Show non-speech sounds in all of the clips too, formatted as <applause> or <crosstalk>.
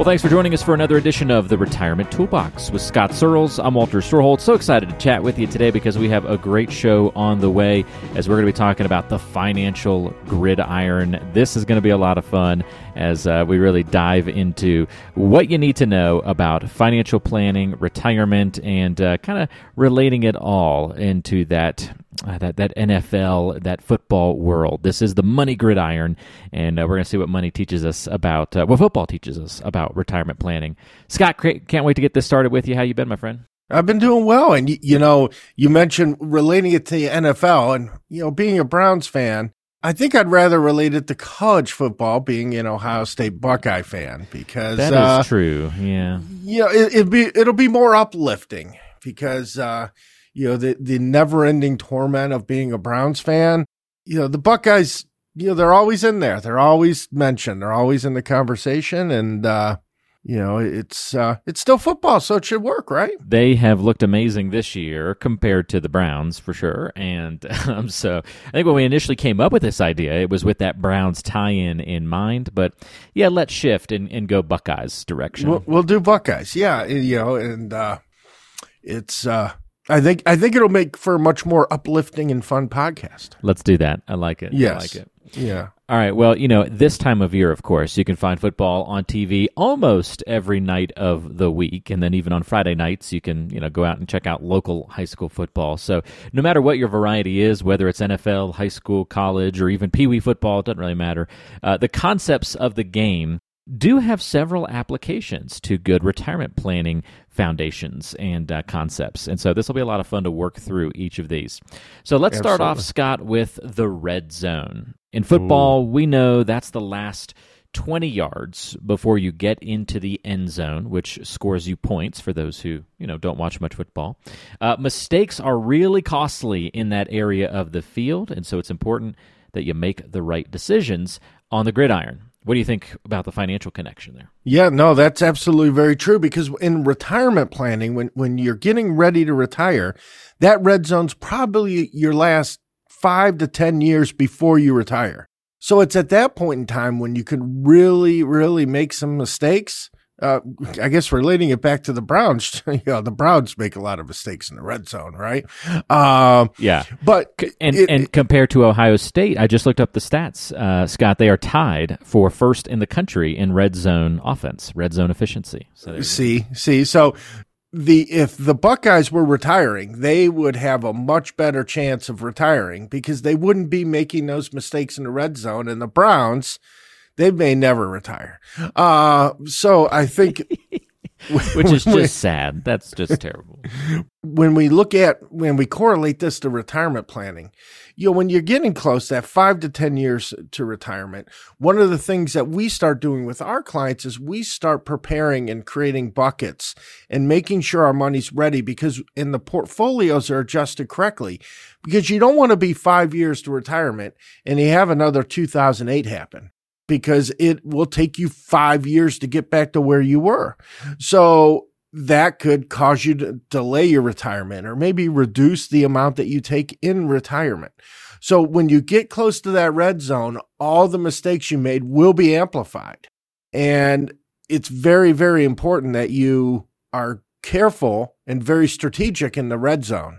Well, thanks for joining us for another edition of the Retirement Toolbox with Scott Searles. I'm Walter Storholt. So excited to chat with you today because we have a great show on the way as we're going to be talking about the financial gridiron. This is going to be a lot of fun as uh, we really dive into what you need to know about financial planning, retirement, and uh, kind of relating it all into that uh, that that NFL, that football world. This is the money gridiron, and uh, we're going to see what money teaches us about uh, what football teaches us about retirement planning. Scott, can't wait to get this started with you. How you been, my friend? I've been doing well, and you know, you mentioned relating it to the NFL, and you know, being a Browns fan. I think I'd rather relate it to college football, being an Ohio State Buckeye fan, because that is uh, true. Yeah, you know, it, will be it'll be more uplifting because uh, you know, the, the never ending torment of being a Browns fan. You know, the Buckeyes, you know, they're always in there. They're always mentioned. They're always in the conversation. And, uh, you know, it's uh, it's still football, so it should work, right? They have looked amazing this year compared to the Browns for sure, and <laughs> um, so I think when we initially came up with this idea, it was with that Browns tie-in in mind. But yeah, let's shift and, and go Buckeyes direction. We'll, we'll do Buckeyes, yeah, you know, and uh, it's uh, I think I think it'll make for a much more uplifting and fun podcast. Let's do that. I like it. Yes. I like it. Yeah. All right. Well, you know, this time of year, of course, you can find football on TV almost every night of the week. And then even on Friday nights, you can, you know, go out and check out local high school football. So no matter what your variety is, whether it's NFL, high school, college, or even Pee Wee football, it doesn't really matter. Uh, the concepts of the game do have several applications to good retirement planning foundations and uh, concepts. And so this will be a lot of fun to work through each of these. So let's Absolutely. start off, Scott, with the red zone. In football, Ooh. we know that's the last 20 yards before you get into the end zone, which scores you points for those who you know don't watch much football. Uh, mistakes are really costly in that area of the field, and so it's important that you make the right decisions on the gridiron. What do you think about the financial connection there? Yeah, no, that's absolutely very true because in retirement planning, when, when you're getting ready to retire, that red zone's probably your last five to 10 years before you retire. So it's at that point in time when you can really, really make some mistakes uh, I guess relating it back to the Browns, <laughs> you know, the Browns make a lot of mistakes in the red zone, right? Um, yeah, but and it, and compared to Ohio State, I just looked up the stats, uh, Scott. They are tied for first in the country in red zone offense, red zone efficiency. So see, see, so the if the Buckeyes were retiring, they would have a much better chance of retiring because they wouldn't be making those mistakes in the red zone, and the Browns they may never retire. Uh, so I think. <laughs> Which is <laughs> just sad. That's just terrible. When we look at, when we correlate this to retirement planning, you know, when you're getting close, that five to 10 years to retirement, one of the things that we start doing with our clients is we start preparing and creating buckets and making sure our money's ready because in the portfolios are adjusted correctly because you don't want to be five years to retirement and you have another 2008 happen because it will take you five years to get back to where you were. So that could cause you to delay your retirement or maybe reduce the amount that you take in retirement. So when you get close to that red zone, all the mistakes you made will be amplified. And it's very, very important that you are careful and very strategic in the red zone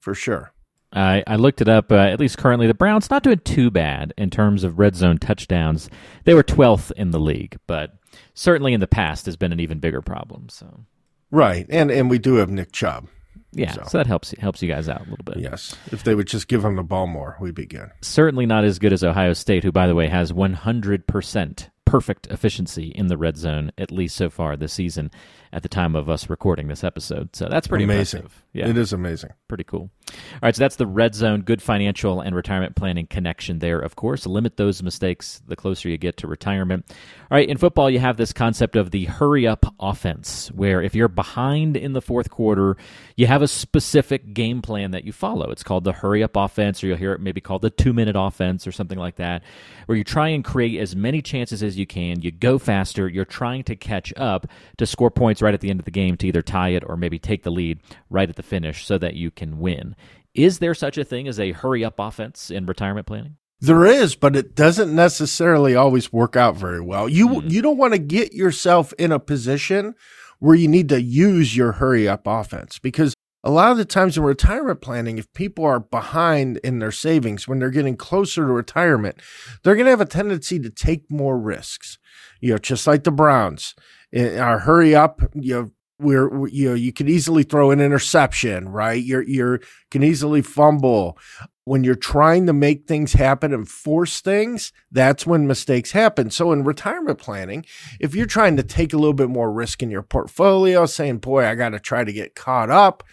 for sure. I, I looked it up. Uh, at least currently, the Browns not doing too bad in terms of red zone touchdowns. They were 12th in the league, but certainly in the past has been an even bigger problem. So, right, and and we do have Nick Chubb. Yeah, so. so, that helps helps you guys out a little bit. Yes, if they would just give him the ball more, we'd be good. Certainly not as good as Ohio State, who, by the way, has 100 percent perfect efficiency in the red zone, at least so far this season, at the time of us recording this episode. So that's pretty amazing. Impressive. Yeah, it is amazing. Pretty cool. All right, so that's the red zone, good financial and retirement planning connection there, of course. Limit those mistakes the closer you get to retirement. All right, in football, you have this concept of the hurry up offense, where if you're behind in the fourth quarter, you have a specific game plan that you follow. It's called the hurry up offense, or you'll hear it maybe called the two minute offense or something like that, where you try and create as many chances as you can. You go faster, you're trying to catch up to score points right at the end of the game to either tie it or maybe take the lead right at the finish so that you can win. Is there such a thing as a hurry up offense in retirement planning? There is, but it doesn't necessarily always work out very well. You mm. you don't want to get yourself in a position where you need to use your hurry up offense because a lot of the times in retirement planning, if people are behind in their savings when they're getting closer to retirement, they're going to have a tendency to take more risks. You know, just like the Browns, in our hurry up, you know, where you know you can easily throw an interception, right? You're you can easily fumble. When you're trying to make things happen and force things, that's when mistakes happen. So in retirement planning, if you're trying to take a little bit more risk in your portfolio, saying, "Boy, I got to try to get caught up.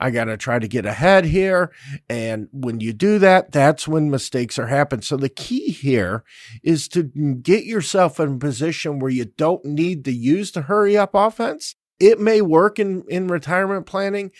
I got to try to get ahead here." And when you do that, that's when mistakes are happening. So the key here is to get yourself in a position where you don't need to use the hurry up offense it may work in, in retirement planning.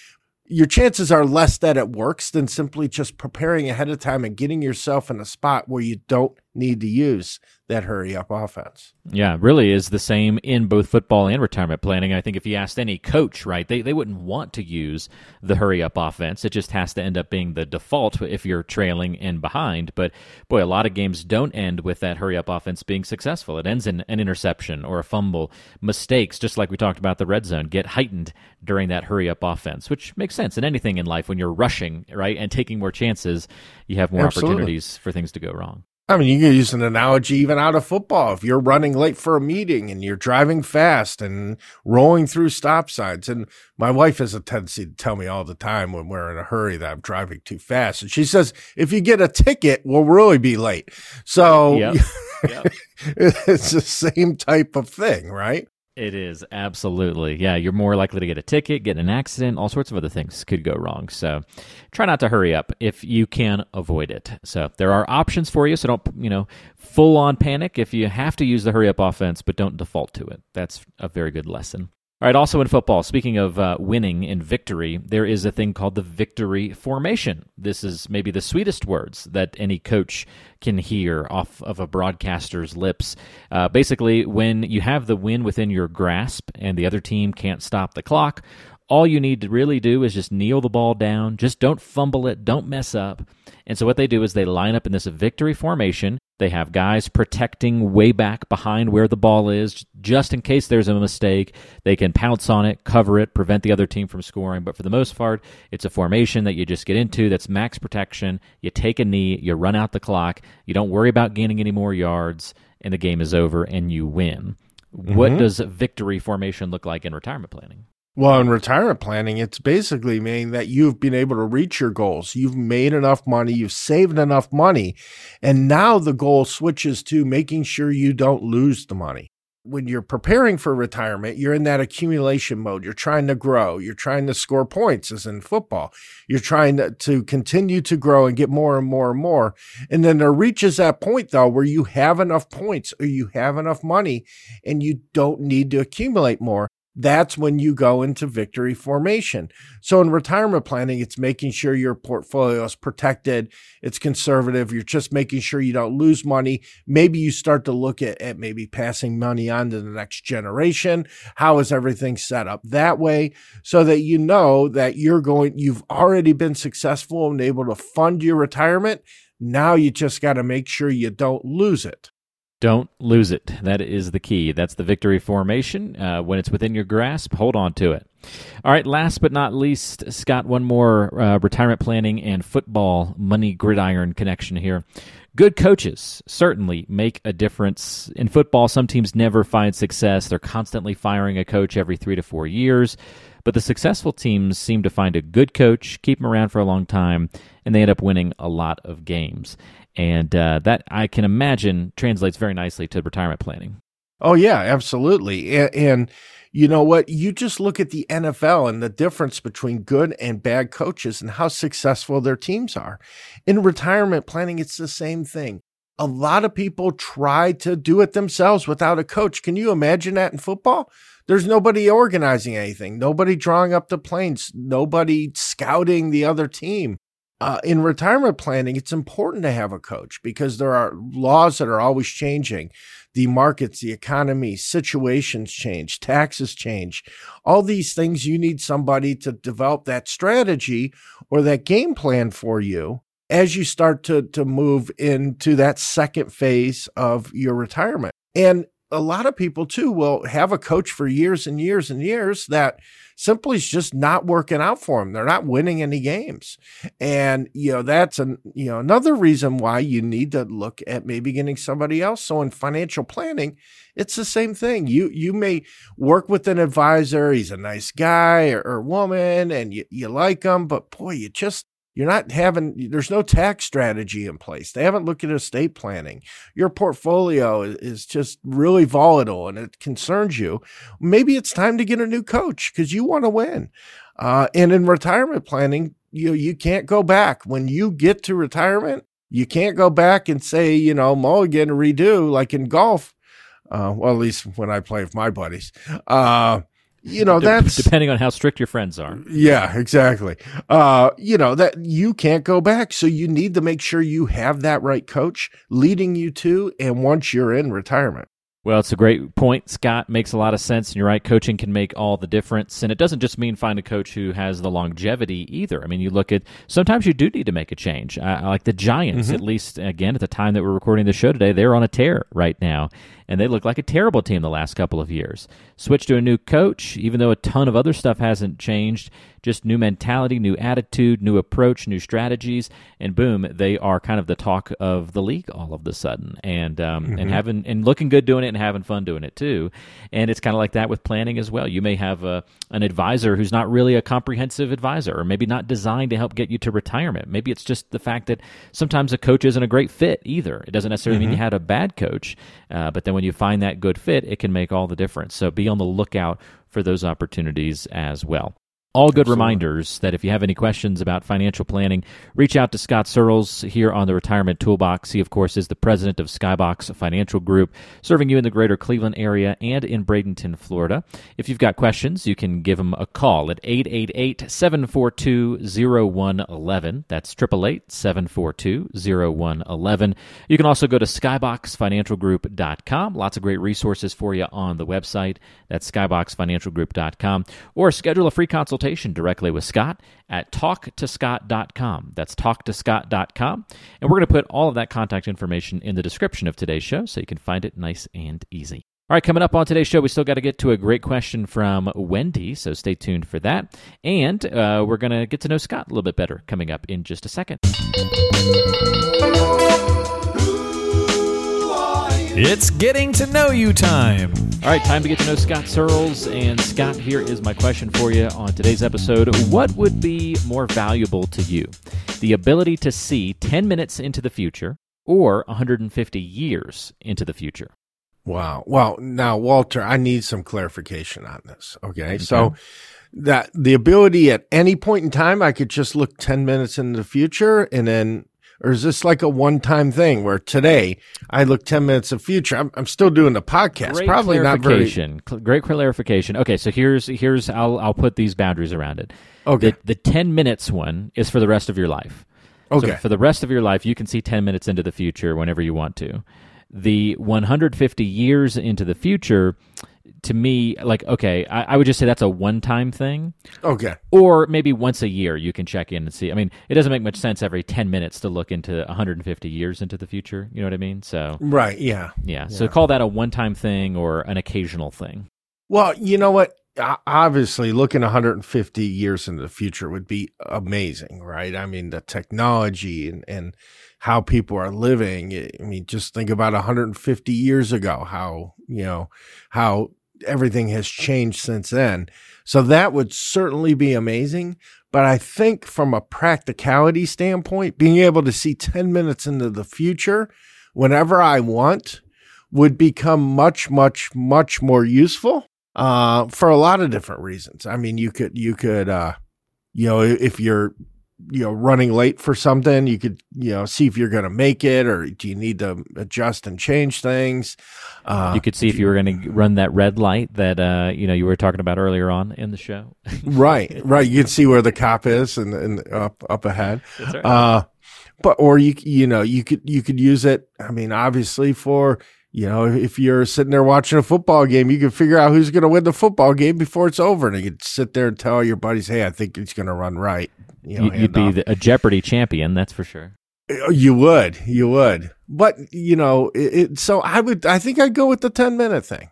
Your chances are less that it works than simply just preparing ahead of time and getting yourself in a spot where you don't need to use that hurry up offense. Yeah, really is the same in both football and retirement planning. I think if you asked any coach, right, they, they wouldn't want to use the hurry up offense. It just has to end up being the default if you're trailing and behind. But boy, a lot of games don't end with that hurry up offense being successful. It ends in an interception or a fumble. Mistakes, just like we talked about the red zone, get heightened during that hurry up offense, which makes sense in anything in life when you're rushing, right, and taking more chances, you have more Absolutely. opportunities for things to go wrong. I mean, you can use an analogy even out of football. If you're running late for a meeting and you're driving fast and rolling through stop signs, and my wife has a tendency to tell me all the time when we're in a hurry that I'm driving too fast. And she says, if you get a ticket, we'll really be late. So yep. <laughs> Yep. it's the same type of thing, right? It is absolutely. Yeah, you're more likely to get a ticket, get an accident, all sorts of other things could go wrong. So try not to hurry up if you can avoid it. So there are options for you, so don't, you know, full on panic if you have to use the hurry up offense, but don't default to it. That's a very good lesson. All right, also in football, speaking of uh, winning and victory, there is a thing called the victory formation. This is maybe the sweetest words that any coach can hear off of a broadcaster's lips. Uh, basically, when you have the win within your grasp and the other team can't stop the clock, all you need to really do is just kneel the ball down. Just don't fumble it, don't mess up. And so, what they do is they line up in this victory formation they have guys protecting way back behind where the ball is, just in case there's a mistake. They can pounce on it, cover it, prevent the other team from scoring. But for the most part, it's a formation that you just get into that's max protection. You take a knee, you run out the clock, you don't worry about gaining any more yards, and the game is over and you win. Mm-hmm. What does victory formation look like in retirement planning? Well, in retirement planning, it's basically meaning that you've been able to reach your goals. You've made enough money, you've saved enough money, and now the goal switches to making sure you don't lose the money. When you're preparing for retirement, you're in that accumulation mode. You're trying to grow. You're trying to score points, as in football. You're trying to, to continue to grow and get more and more and more. And then there reaches that point, though, where you have enough points or you have enough money and you don't need to accumulate more that's when you go into victory formation. So in retirement planning, it's making sure your portfolio is protected, it's conservative, you're just making sure you don't lose money. Maybe you start to look at, at maybe passing money on to the next generation. How is everything set up that way so that you know that you're going, you've already been successful and able to fund your retirement. Now you just got to make sure you don't lose it. Don't lose it. That is the key. That's the victory formation. Uh, when it's within your grasp, hold on to it. All right, last but not least, Scott, one more uh, retirement planning and football money gridiron connection here. Good coaches certainly make a difference. In football, some teams never find success. They're constantly firing a coach every three to four years. But the successful teams seem to find a good coach, keep them around for a long time, and they end up winning a lot of games and uh, that I can imagine translates very nicely to retirement planning. Oh yeah, absolutely, and, and You know what? You just look at the NFL and the difference between good and bad coaches and how successful their teams are. In retirement planning, it's the same thing. A lot of people try to do it themselves without a coach. Can you imagine that in football? There's nobody organizing anything, nobody drawing up the planes, nobody scouting the other team uh, in retirement planning, it's important to have a coach because there are laws that are always changing. The markets, the economy, situations change, taxes change. All these things, you need somebody to develop that strategy or that game plan for you as you start to, to move into that second phase of your retirement. And a lot of people too will have a coach for years and years and years that simply is just not working out for them. They're not winning any games. And, you know, that's an, you know, another reason why you need to look at maybe getting somebody else. So in financial planning, it's the same thing. You, you may work with an advisor. He's a nice guy or, or woman and you, you like him, but boy, you just, you're not having, there's no tax strategy in place. They haven't looked at estate planning. Your portfolio is just really volatile and it concerns you. Maybe it's time to get a new coach because you want to win. Uh, and in retirement planning, you, you can't go back. When you get to retirement, you can't go back and say, you know, mulligan redo like in golf. Uh, well, at least when I play with my buddies. Uh, you know that's depending on how strict your friends are yeah exactly uh you know that you can't go back so you need to make sure you have that right coach leading you to and once you're in retirement well, it's a great point, Scott. Makes a lot of sense. And you're right, coaching can make all the difference. And it doesn't just mean find a coach who has the longevity either. I mean, you look at sometimes you do need to make a change. I like the Giants, mm-hmm. at least again at the time that we're recording the show today, they're on a tear right now and they look like a terrible team the last couple of years. Switch to a new coach, even though a ton of other stuff hasn't changed, just new mentality, new attitude, new approach, new strategies, and boom, they are kind of the talk of the league all of the sudden, and um, mm-hmm. and having and looking good doing it and having fun doing it too. And it's kind of like that with planning as well. You may have a an advisor who's not really a comprehensive advisor, or maybe not designed to help get you to retirement. Maybe it's just the fact that sometimes a coach isn't a great fit either. It doesn't necessarily mm-hmm. mean you had a bad coach, uh, but then when you find that good fit, it can make all the difference. So be on the lookout for those opportunities as well. All good Absolutely. reminders that if you have any questions about financial planning, reach out to Scott Searles here on the Retirement Toolbox. He, of course, is the president of Skybox Financial Group, serving you in the greater Cleveland area and in Bradenton, Florida. If you've got questions, you can give him a call at 888 742 0111. That's 888 742 0111. You can also go to skyboxfinancialgroup.com. Lots of great resources for you on the website. That's skyboxfinancialgroup.com. Or schedule a free consultation consultation directly with Scott at talktoscott.com. That's talktoscott.com. And we're going to put all of that contact information in the description of today's show so you can find it nice and easy. All right, coming up on today's show, we still got to get to a great question from Wendy, so stay tuned for that. And uh, we're going to get to know Scott a little bit better coming up in just a second. It's getting to know you time. All right, time to get to know Scott Searles. And Scott, here is my question for you on today's episode. What would be more valuable to you? The ability to see 10 minutes into the future or 150 years into the future? Wow. Well, now, Walter, I need some clarification on this. Okay. okay. So, that the ability at any point in time, I could just look 10 minutes into the future and then or is this like a one time thing where today I look 10 minutes of future? I'm, I'm still doing the podcast. Great Probably not very. Great clarification. Okay, so here's, here's, I'll, I'll put these boundaries around it. Okay. The, the 10 minutes one is for the rest of your life. Okay. So for the rest of your life, you can see 10 minutes into the future whenever you want to. The 150 years into the future, to me, like, okay, I, I would just say that's a one time thing. Okay. Or maybe once a year you can check in and see. I mean, it doesn't make much sense every 10 minutes to look into 150 years into the future. You know what I mean? So, right. Yeah. Yeah. yeah. So call that a one time thing or an occasional thing. Well, you know what? Obviously, looking 150 years into the future would be amazing, right? I mean, the technology and, and how people are living. I mean, just think about 150 years ago, how, you know, how everything has changed since then. So that would certainly be amazing. But I think from a practicality standpoint, being able to see 10 minutes into the future whenever I want would become much, much, much more useful. uh, for a lot of different reasons. I mean, you could you could uh, you know if you're you know running late for something you could you know see if you're going to make it or do you need to adjust and change things uh, you could see if you were going to run that red light that uh, you know you were talking about earlier on in the show. <laughs> Right right. You can see where the cop is and, and up up ahead. Right. uh, but or you you know you could you could use it i mean obviously for you know, if you're sitting there watching a football game, you can figure out who's going to win the football game before it's over, and you can sit there and tell your buddies, "Hey, I think he's going to run right." You know, you'd be the, a Jeopardy champion, that's for sure. Uh, you would, you would, but you know, it, it, so I would. I think I'd go with the ten minute thing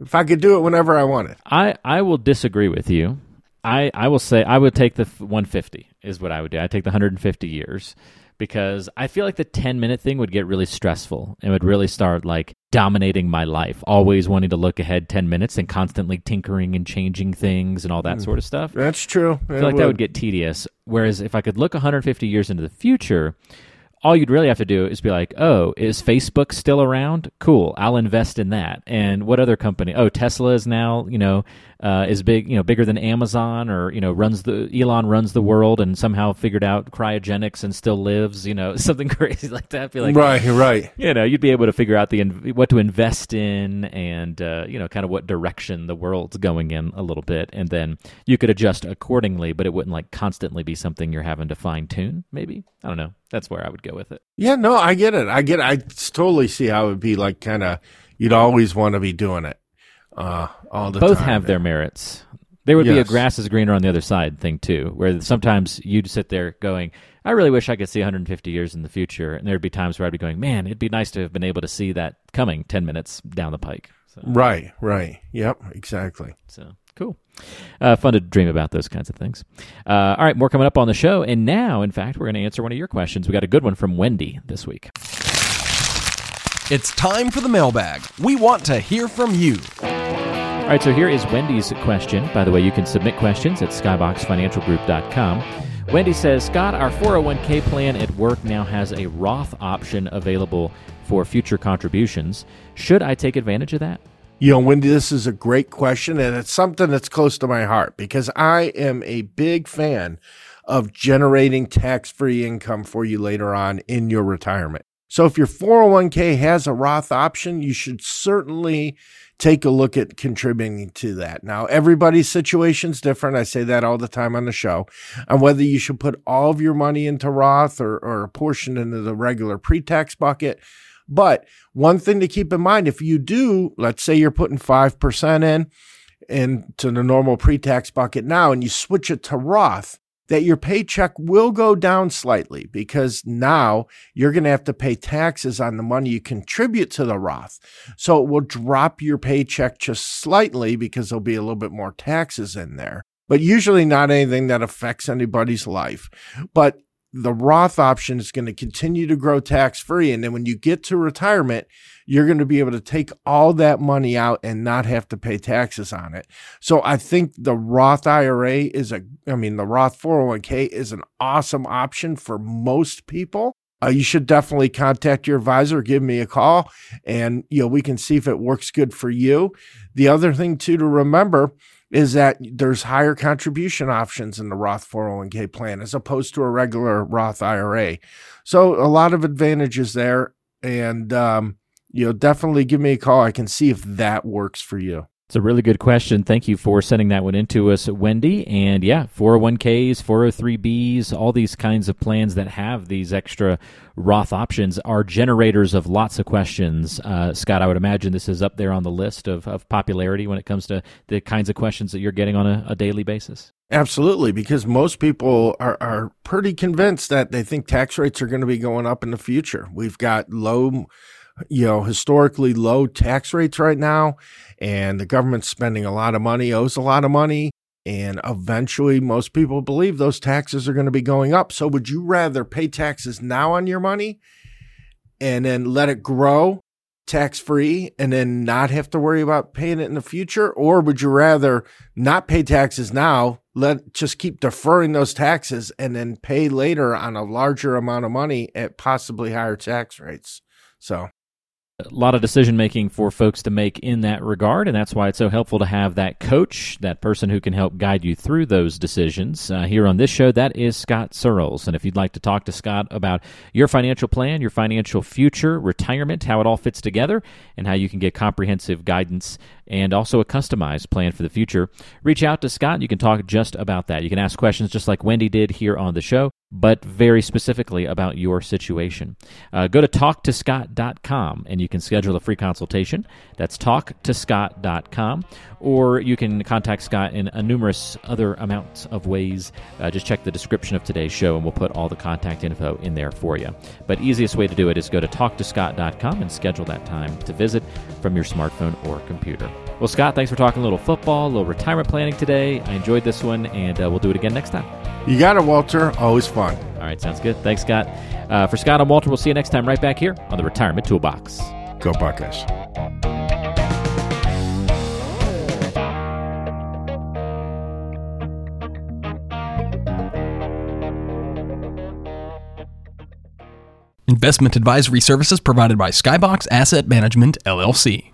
if I could do it whenever I wanted. I I will disagree with you. I I will say I would take the 150 is what I would do. I take the 150 years because I feel like the 10 minute thing would get really stressful and would really start like dominating my life, always wanting to look ahead 10 minutes and constantly tinkering and changing things and all that mm. sort of stuff. That's true. I feel it like would. that would get tedious. Whereas if I could look 150 years into the future, all you'd really have to do is be like, oh, is Facebook still around? Cool, I'll invest in that. And what other company? Oh, Tesla is now, you know, uh, is big, you know, bigger than Amazon, or you know, runs the Elon runs the world, and somehow figured out cryogenics and still lives, you know, <laughs> something crazy like that. Be like, right, right. You know, you'd be able to figure out the what to invest in, and uh, you know, kind of what direction the world's going in a little bit, and then you could adjust accordingly. But it wouldn't like constantly be something you're having to fine tune. Maybe I don't know. That's where I would go with it. Yeah, no, I get it. I get. It. I totally see how it would be like kind of. You'd always want to be doing it uh, all the Both time. have their merits. There would be a grass is greener on the other side thing too, where sometimes you'd sit there going, "I really wish I could see 150 years in the future," and there'd be times where I'd be going, "Man, it'd be nice to have been able to see that coming 10 minutes down the pike." So. Right, right, yep, exactly. So cool, uh, fun to dream about those kinds of things. Uh, all right, more coming up on the show, and now, in fact, we're going to answer one of your questions. We got a good one from Wendy this week. It's time for the mailbag. We want to hear from you. All right, so here is Wendy's question. By the way, you can submit questions at skyboxfinancialgroup.com. Wendy says, Scott, our 401k plan at work now has a Roth option available for future contributions. Should I take advantage of that? You know, Wendy, this is a great question, and it's something that's close to my heart because I am a big fan of generating tax free income for you later on in your retirement. So if your 401k has a Roth option, you should certainly take a look at contributing to that. Now, everybody's situation is different. I say that all the time on the show. On whether you should put all of your money into Roth or, or a portion into the regular pre tax bucket. But one thing to keep in mind if you do, let's say you're putting 5% in into the normal pre tax bucket now and you switch it to Roth, that your paycheck will go down slightly because now you're going to have to pay taxes on the money you contribute to the Roth. So it will drop your paycheck just slightly because there'll be a little bit more taxes in there, but usually not anything that affects anybody's life. But the Roth option is going to continue to grow tax free. And then when you get to retirement, you're going to be able to take all that money out and not have to pay taxes on it. So I think the Roth IRA is a, I mean, the Roth 401k is an awesome option for most people. Uh, you should definitely contact your advisor, give me a call, and you know we can see if it works good for you. The other thing too to remember is that there's higher contribution options in the Roth 401k plan as opposed to a regular Roth IRA. So a lot of advantages there. And, um, you know, definitely give me a call. I can see if that works for you. It's a really good question. Thank you for sending that one into us, Wendy. And yeah, 401ks, 403bs, all these kinds of plans that have these extra Roth options are generators of lots of questions. Uh, Scott, I would imagine this is up there on the list of, of popularity when it comes to the kinds of questions that you're getting on a, a daily basis. Absolutely, because most people are, are pretty convinced that they think tax rates are going to be going up in the future. We've got low you know, historically low tax rates right now, and the government's spending a lot of money, owes a lot of money, and eventually most people believe those taxes are going to be going up. So would you rather pay taxes now on your money and then let it grow tax free and then not have to worry about paying it in the future? Or would you rather not pay taxes now, let just keep deferring those taxes and then pay later on a larger amount of money at possibly higher tax rates? So a lot of decision making for folks to make in that regard, and that's why it's so helpful to have that coach, that person who can help guide you through those decisions. Uh, here on this show, that is Scott Searles. And if you'd like to talk to Scott about your financial plan, your financial future, retirement, how it all fits together, and how you can get comprehensive guidance and also a customized plan for the future, reach out to Scott. You can talk just about that. You can ask questions just like Wendy did here on the show, but very specifically about your situation. Uh, go to talktoscott.com and you can schedule a free consultation. That's talktoscott.com, or you can contact Scott in a numerous other amounts of ways. Uh, just check the description of today's show and we'll put all the contact info in there for you. But easiest way to do it is go to talktoscott.com and schedule that time to visit from your smartphone or computer. Well, Scott, thanks for talking a little football, a little retirement planning today. I enjoyed this one, and uh, we'll do it again next time. You got it, Walter. Always fun. All right, sounds good. Thanks, Scott. Uh, for Scott and Walter, we'll see you next time right back here on the Retirement Toolbox. Go Buckeyes. Investment advisory services provided by Skybox Asset Management, LLC.